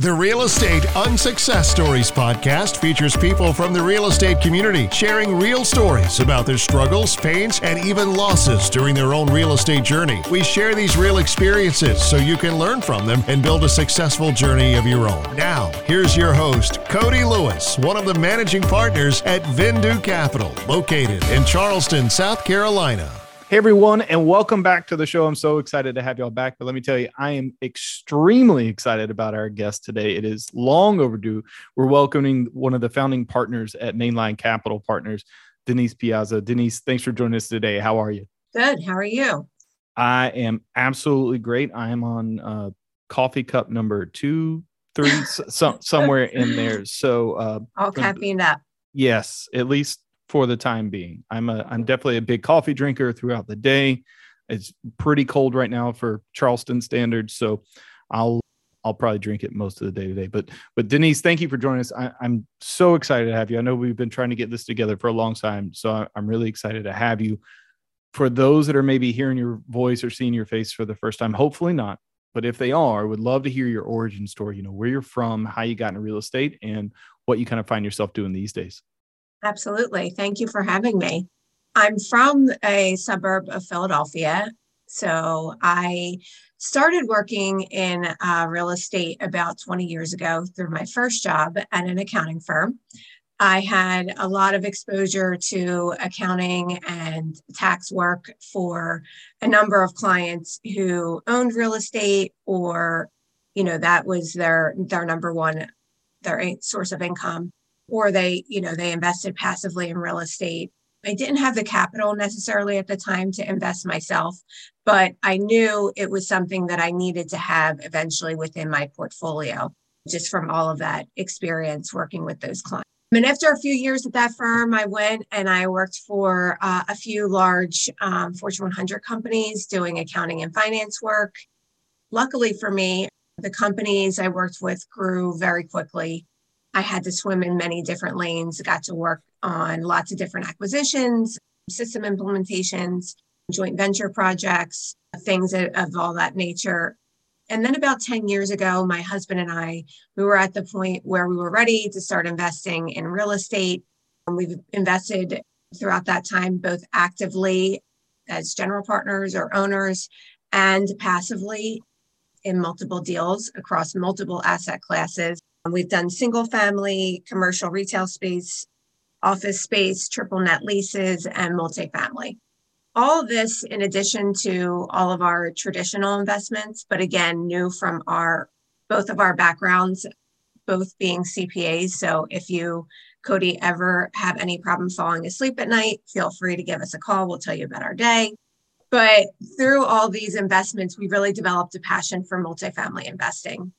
The Real Estate Unsuccess Stories podcast features people from the real estate community sharing real stories about their struggles, pains, and even losses during their own real estate journey. We share these real experiences so you can learn from them and build a successful journey of your own. Now, here's your host, Cody Lewis, one of the managing partners at Vindu Capital, located in Charleston, South Carolina. Hey everyone, and welcome back to the show. I'm so excited to have y'all back. But let me tell you, I am extremely excited about our guest today. It is long overdue. We're welcoming one of the founding partners at Mainline Capital Partners, Denise Piazza. Denise, thanks for joining us today. How are you? Good. How are you? I am absolutely great. I am on uh, coffee cup number two, three, so, somewhere in there. So uh, all caffeine up. Yes, at least for the time being. I'm a I'm definitely a big coffee drinker throughout the day. It's pretty cold right now for Charleston standards, so I'll I'll probably drink it most of the day today. But but Denise, thank you for joining us. I, am so excited to have you. I know we've been trying to get this together for a long time, so I, I'm really excited to have you. For those that are maybe hearing your voice or seeing your face for the first time, hopefully not, but if they are, would love to hear your origin story. You know where you're from, how you got into real estate, and what you kind of find yourself doing these days. Absolutely. Thank you for having me. I'm from a suburb of Philadelphia. So I started working in uh, real estate about 20 years ago through my first job at an accounting firm. I had a lot of exposure to accounting and tax work for a number of clients who owned real estate or you know that was their their number one their source of income or they, you know, they invested passively in real estate. I didn't have the capital necessarily at the time to invest myself, but I knew it was something that I needed to have eventually within my portfolio, just from all of that experience working with those clients. And after a few years at that firm, I went and I worked for uh, a few large um, Fortune 100 companies doing accounting and finance work. Luckily for me, the companies I worked with grew very quickly. I had to swim in many different lanes, got to work on lots of different acquisitions, system implementations, joint venture projects, things of all that nature. And then about 10 years ago, my husband and I, we were at the point where we were ready to start investing in real estate. And We've invested throughout that time, both actively as general partners or owners and passively in multiple deals across multiple asset classes Um, we've done single family, commercial retail space, office space, triple net leases, and multifamily. All this in addition to all of our traditional investments, but again, new from our both of our backgrounds, both being CPAs. So if you, Cody, ever have any problem falling asleep at night, feel free to give us a call. We'll tell you about our day. But through all these investments, we really developed a passion for multifamily investing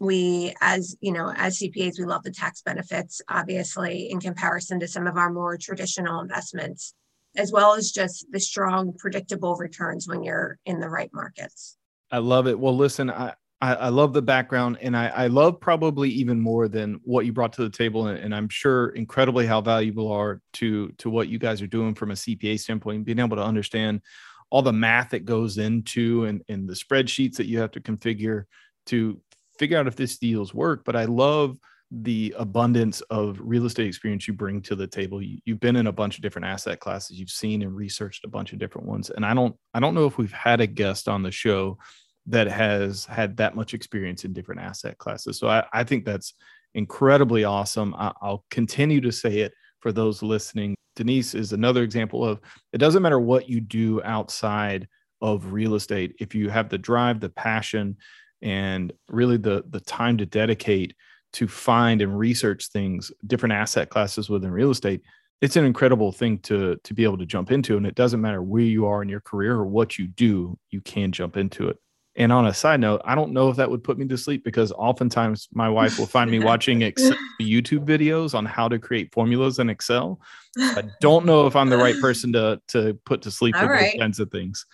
we as you know as cpas we love the tax benefits obviously in comparison to some of our more traditional investments as well as just the strong predictable returns when you're in the right markets i love it well listen i I, love the background and I, I love probably even more than what you brought to the table. And, and I'm sure incredibly how valuable are to, to what you guys are doing from a CPA standpoint, being able to understand all the math that goes into and, and the spreadsheets that you have to configure to figure out if this deals work. But I love the abundance of real estate experience you bring to the table. You, have been in a bunch of different asset classes. You've seen and researched a bunch of different ones. And I don't, I don't know if we've had a guest on the show that has had that much experience in different asset classes. So I, I think that's incredibly awesome. I, I'll continue to say it for those listening. Denise is another example of it doesn't matter what you do outside of real estate. If you have the drive, the passion, and really the the time to dedicate to find and research things different asset classes within real estate it's an incredible thing to to be able to jump into and it doesn't matter where you are in your career or what you do you can jump into it. And on a side note i don't know if that would put me to sleep because oftentimes my wife will find me watching excel youtube videos on how to create formulas in excel. I don't know if i'm the right person to to put to sleep All with right. those kinds of things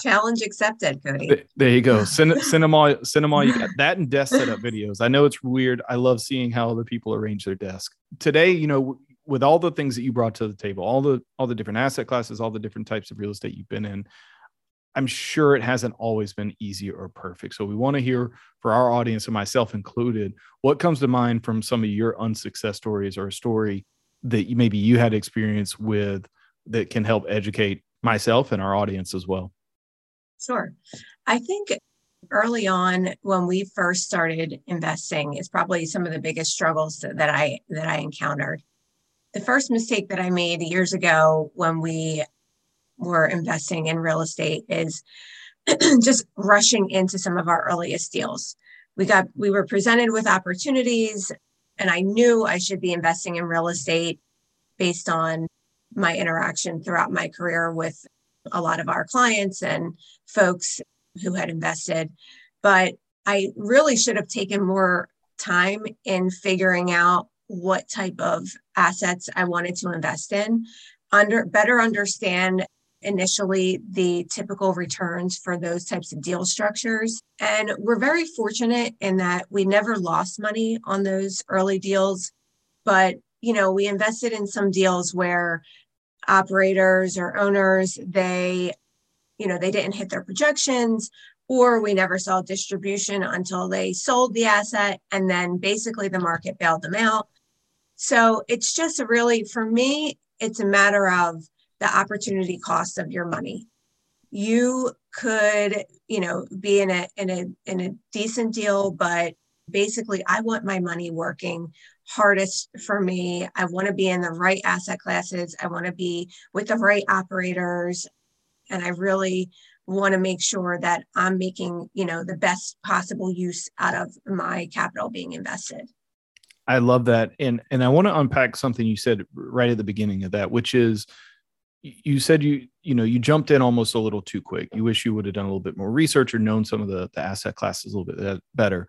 Challenge accepted, Cody. There you go. Cin- cinema, cinema. You got that and desk setup videos. I know it's weird. I love seeing how other people arrange their desk. Today, you know, with all the things that you brought to the table, all the all the different asset classes, all the different types of real estate you've been in, I'm sure it hasn't always been easy or perfect. So we want to hear for our audience and myself included, what comes to mind from some of your unsuccess stories or a story that you, maybe you had experience with that can help educate myself and our audience as well? Sure. I think early on when we first started investing is probably some of the biggest struggles that I that I encountered. The first mistake that I made years ago when we were investing in real estate is just rushing into some of our earliest deals. We got we were presented with opportunities and I knew I should be investing in real estate based on my interaction throughout my career with a lot of our clients and folks who had invested. But I really should have taken more time in figuring out what type of assets I wanted to invest in, under better understand initially the typical returns for those types of deal structures. And we're very fortunate in that we never lost money on those early deals. But, you know, we invested in some deals where operators or owners, they, you know, they didn't hit their projections or we never saw distribution until they sold the asset and then basically the market bailed them out. So it's just really, for me, it's a matter of the opportunity cost of your money. You could, you know, be in a in a in a decent deal, but basically I want my money working hardest for me. I want to be in the right asset classes. I want to be with the right operators. And I really want to make sure that I'm making, you know, the best possible use out of my capital being invested. I love that. And and I want to unpack something you said right at the beginning of that, which is you said you you know you jumped in almost a little too quick you wish you would have done a little bit more research or known some of the, the asset classes a little bit uh, better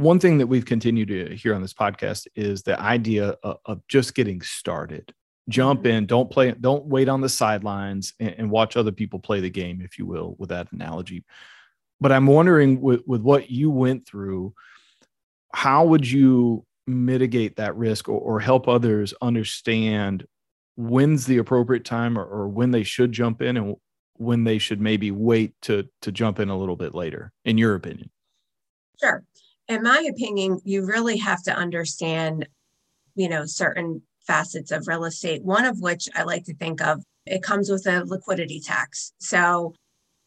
one thing that we've continued to hear on this podcast is the idea of, of just getting started. Jump mm-hmm. in don't play don't wait on the sidelines and, and, watch other people play the game if you will with that analogy. But i'm wondering with, with what you went through how would you mitigate that risk or, or help others understand when's the appropriate time or, or when they should jump in and when they should maybe wait to to jump in a little bit later in your opinion? Sure in my opinion you really have to understand you know certain facets of real estate one of which i like to think of it comes with a liquidity tax. So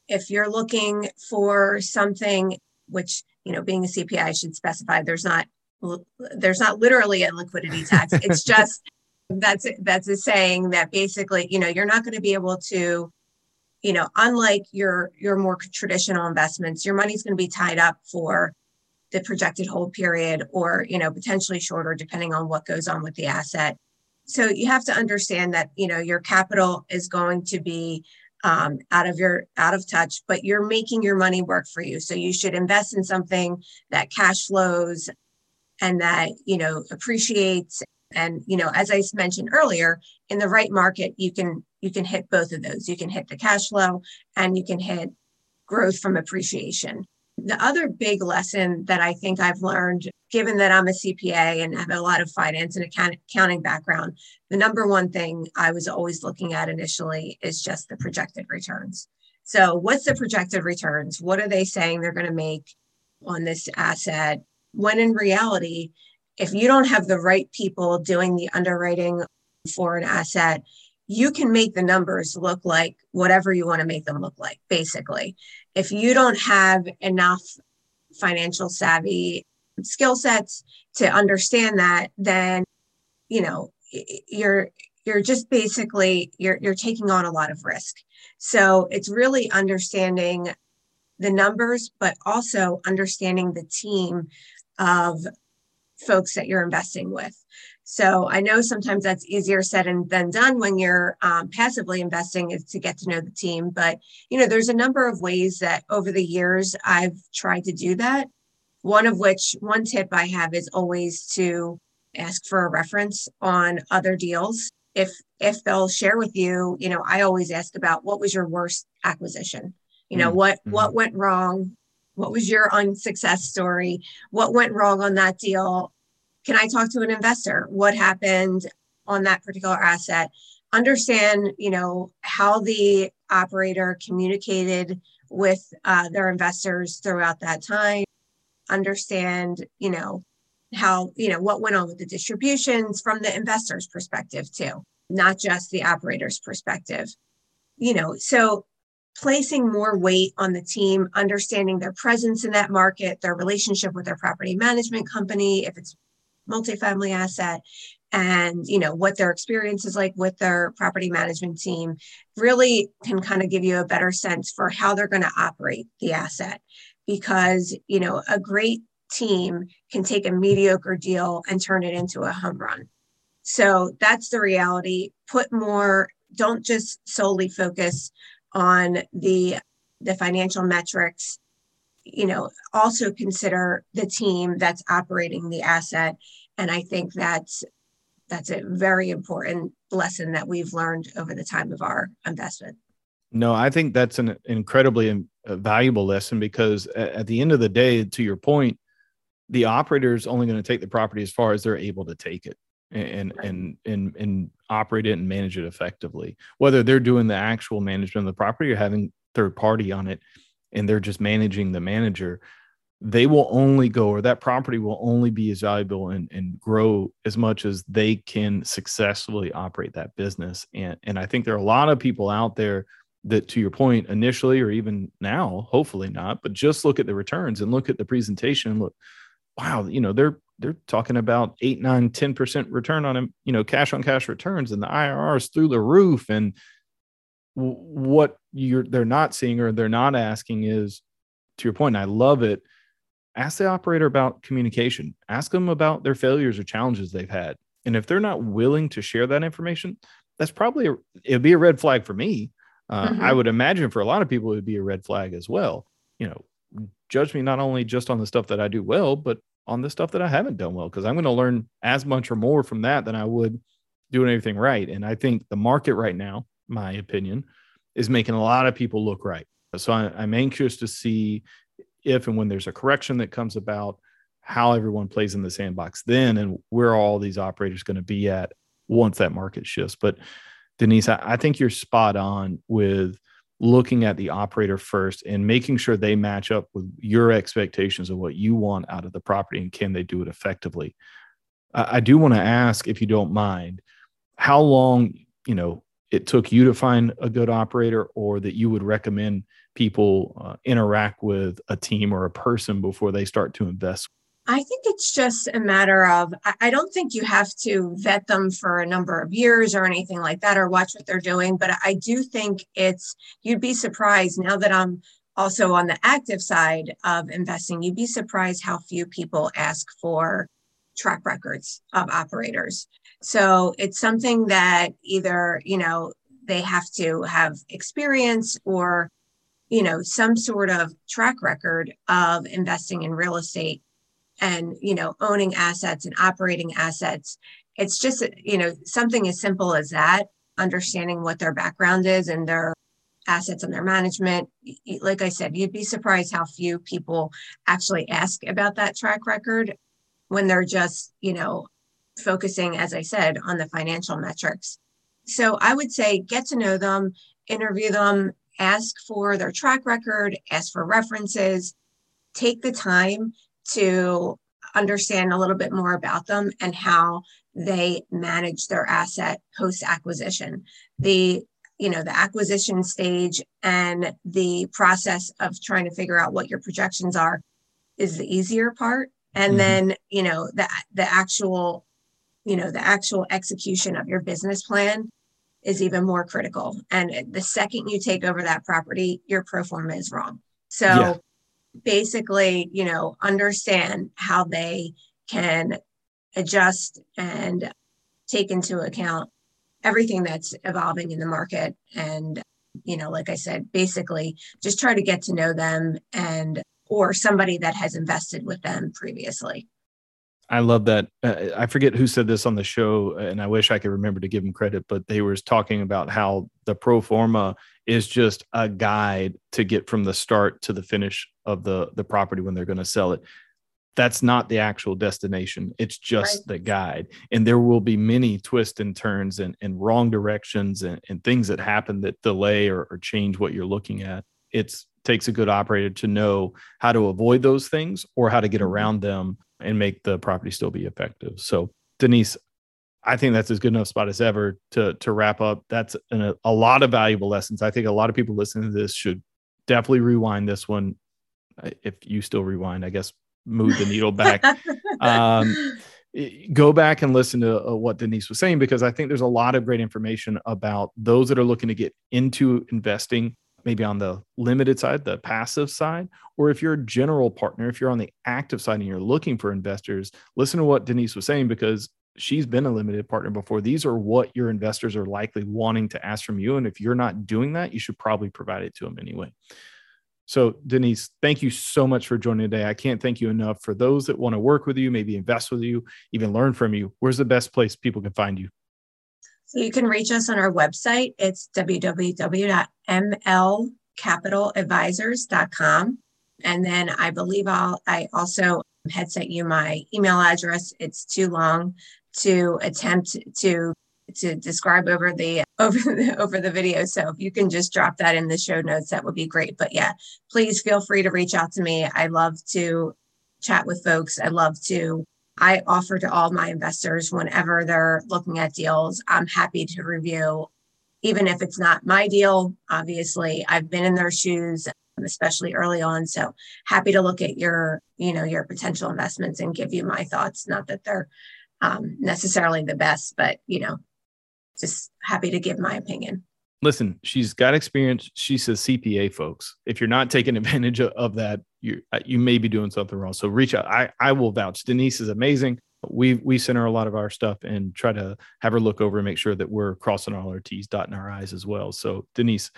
if you're looking for something which you know being a cpa i should specify there's not there's not literally a liquidity tax. It's just that's that's a saying that basically you know you're not going to be able to you know unlike your your more traditional investments your money's going to be tied up for the projected hold period or you know potentially shorter depending on what goes on with the asset. So you have to understand that you know your capital is going to be um, out of your out of touch but you're making your money work for you. So you should invest in something that cash flows and that you know appreciates. And you know as i mentioned earlier in the right market you can you can hit both of those. You can hit the cash flow and you can hit growth from appreciation the other big lesson that i think i've learned given that i'm a cpa and have a lot of finance and accounting background the number one thing i was always looking at initially is just the projected returns. So what's the projected returns? What are they saying they're going to make on this asset? When in reality if you don't have the right people doing the underwriting for an asset, you can make the numbers look like whatever you want to make them look like, basically. If you don't have enough financial savvy skill sets to understand that, then you know you're you're just basically you're you're taking on a lot of risk. So it's really understanding the numbers, but also understanding the team of folks that you're investing with. So I know sometimes that's easier said than done when you're um, passively investing is to get to know the team. But you know, there's a number of ways that over the years I've tried to do that. One of which, one tip I have is always to ask for a reference on other deals. If if they'll share with you, you know, I always ask about what was your worst acquisition. You know, mm-hmm. what what went wrong what was your unsuccess story? What went wrong on that deal? Can I talk to an investor? What happened on that particular asset? Understand, you know, how the operator communicated with uh, their investors throughout that time, understand, you know, how, you know, what went on with the distributions from the investor's perspective too, not just the operator's perspective. You know, so placing more weight on the team, understanding their presence in that market, their relationship with their property management company, if it's multifamily asset, and you know what their experience is like with their property management team really can kind of give you a better sense for how they're going to operate the asset. Because you know a great team can take a mediocre deal and turn it into a home run. So that's the reality. Put more don't just solely focus on the the financial metrics you know also consider the team that's operating the asset. And i think that's that's a very important lesson that we've learned over the time of our investment. No i think that's an incredibly um, valuable lesson because at the end of the day to your point the operator is only going to take the property as far as they're able to take it and and and and operate it and manage it effectively. Whether they're doing the actual management of the property or having third party on it, and they're just managing the manager, they will only go or that property will only be as valuable and, and grow as much as they can successfully operate that business. And and I think there are a lot of people out there that to your point initially or even now hopefully not but just look at the returns and look at the presentation and look wow you know they're they're talking about eight, nine, 10% return on them, you know, cash on cash returns and the IRRs through the roof. And what you're they're not seeing or they're not asking is to your point, I love it. Ask the operator about communication. Ask them about their failures or challenges they've had. And if they're not willing to share that information, that's probably a, it'd be a red flag for me. Uh, mm-hmm. I would imagine for a lot of people it would be a red flag as well. You know, judge me not only just on the stuff that I do well, but on the stuff that I haven't done well because I'm going to learn as much or more from that than I would doing anything right. And I think the market right now, my opinion, is making a lot of people look right. So I, I'm anxious to see if and when there's a correction that comes about, how everyone plays in the sandbox then and where all these operators going to be at once that market shifts. But Denise, I, I think you're spot on with looking at the operator first and making sure they match up with your expectations of what you want out of the property and can they do it effectively. I, do want to ask, if you don't mind, how long you know it took you to find a good operator, or that you would recommend people uh, interact with a team or a person before they start to invest I think it's just a matter of, I don't think you have to vet them for a number of years or anything like that or watch what they're doing. But I do think it's, you'd be surprised now that I'm also on the active side of investing, you'd be surprised how few people ask for track records of operators. So it's something that either, you know, they have to have experience or, you know, some sort of track record of investing in real estate and you know owning assets and operating assets it's just you know something as simple as that understanding what their background is and their assets and their management like i said you'd be surprised how few people actually ask about that track record when they're just you know focusing as i said on the financial metrics. So i would say get to know them interview them ask for their track record ask for references take the time to understand a little bit more about them and how they manage their asset post acquisition. The you know the acquisition stage and the process of trying to figure out what your projections are is the easier part and mm-hmm. then you know the the actual you know the actual execution of your business plan is even more critical and the second you take over that property your pro forma is wrong so yeah basically, you know, understand how they can adjust and take into account everything that's evolving in the market. And, you know, like I said, basically just try to get to know them and or somebody that has invested with them previously. I love that. Uh, I forget who said this on the show, and I wish I could remember to give him credit, but they were talking about how the pro forma is just a guide to get from the start to the finish of the the property when they're going to sell it. that's not the actual destination. It's just Right. the guide. And there will be many twists and turns and, and wrong directions and, and things that happen that delay or, or change what you're looking at. It takes a good operator to know how to avoid those things or how to get around them and make the property still be effective. So, Denise, I think that's as good enough spot as ever to to wrap up. That's an, a lot of valuable lessons. I think a lot of people listening to this should definitely rewind this one. If you still rewind, I guess move the needle back. Um, go back and listen to uh, what Denise was saying because I think there's a lot of great information about those that are looking to get into investing, maybe on the limited side, the passive side, or if you're a general partner, if you're on the active side and you're looking for investors, listen to what Denise was saying because she's been a limited partner before. These are what your investors are likely wanting to ask from you. And if you're not doing that, you should probably provide it to them anyway. So, Denise, thank you so much for joining today. I can't thank you enough for those that want to work with you, maybe invest with you, even learn from you. Where's the best place people can find you? So you can reach us on our website. It's www.mlcapitaladvisors.com. And then I believe I'll, I also had sent you my email address. It's too long to attempt to to describe over the over the over the video. So if you can just drop that in the show notes, that would be great. But yeah, please feel free to reach out to me. I love to chat with folks. I love to I offer to all my investors whenever they're looking at deals, I'm happy to review, even if it's not my deal. Obviously, I've been in their shoes, especially early on. So happy to look at your, you know, your potential investments and give you my thoughts. Not that they're um, necessarily the best, but you know, just happy to give my opinion. Listen, she's got experience. She's a CPA, folks. If you're not taking advantage of, that, you uh, you may be doing something wrong. So reach out. I I will vouch. Denise is amazing. We we send her a lot of our stuff and try to have her look over and make sure that we're crossing all our T's, dotting our I's as well. So Denise,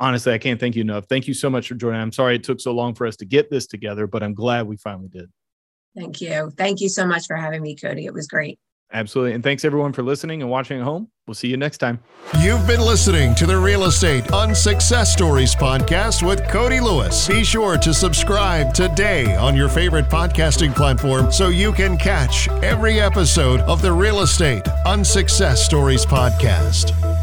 honestly, I can't thank you enough. Thank you so much for joining. I'm sorry it took so long for us to get this together, but I'm glad we finally did. Thank you. Thank you so much for having me, Cody. It was great. Absolutely. And thanks everyone for listening and watching at home. We'll see you next time. You've been listening to the Real Estate Unsuccess Stories podcast with Cody Lewis. Be sure to subscribe today on your favorite podcasting platform so you can catch every episode of the Real Estate Unsuccess Stories podcast.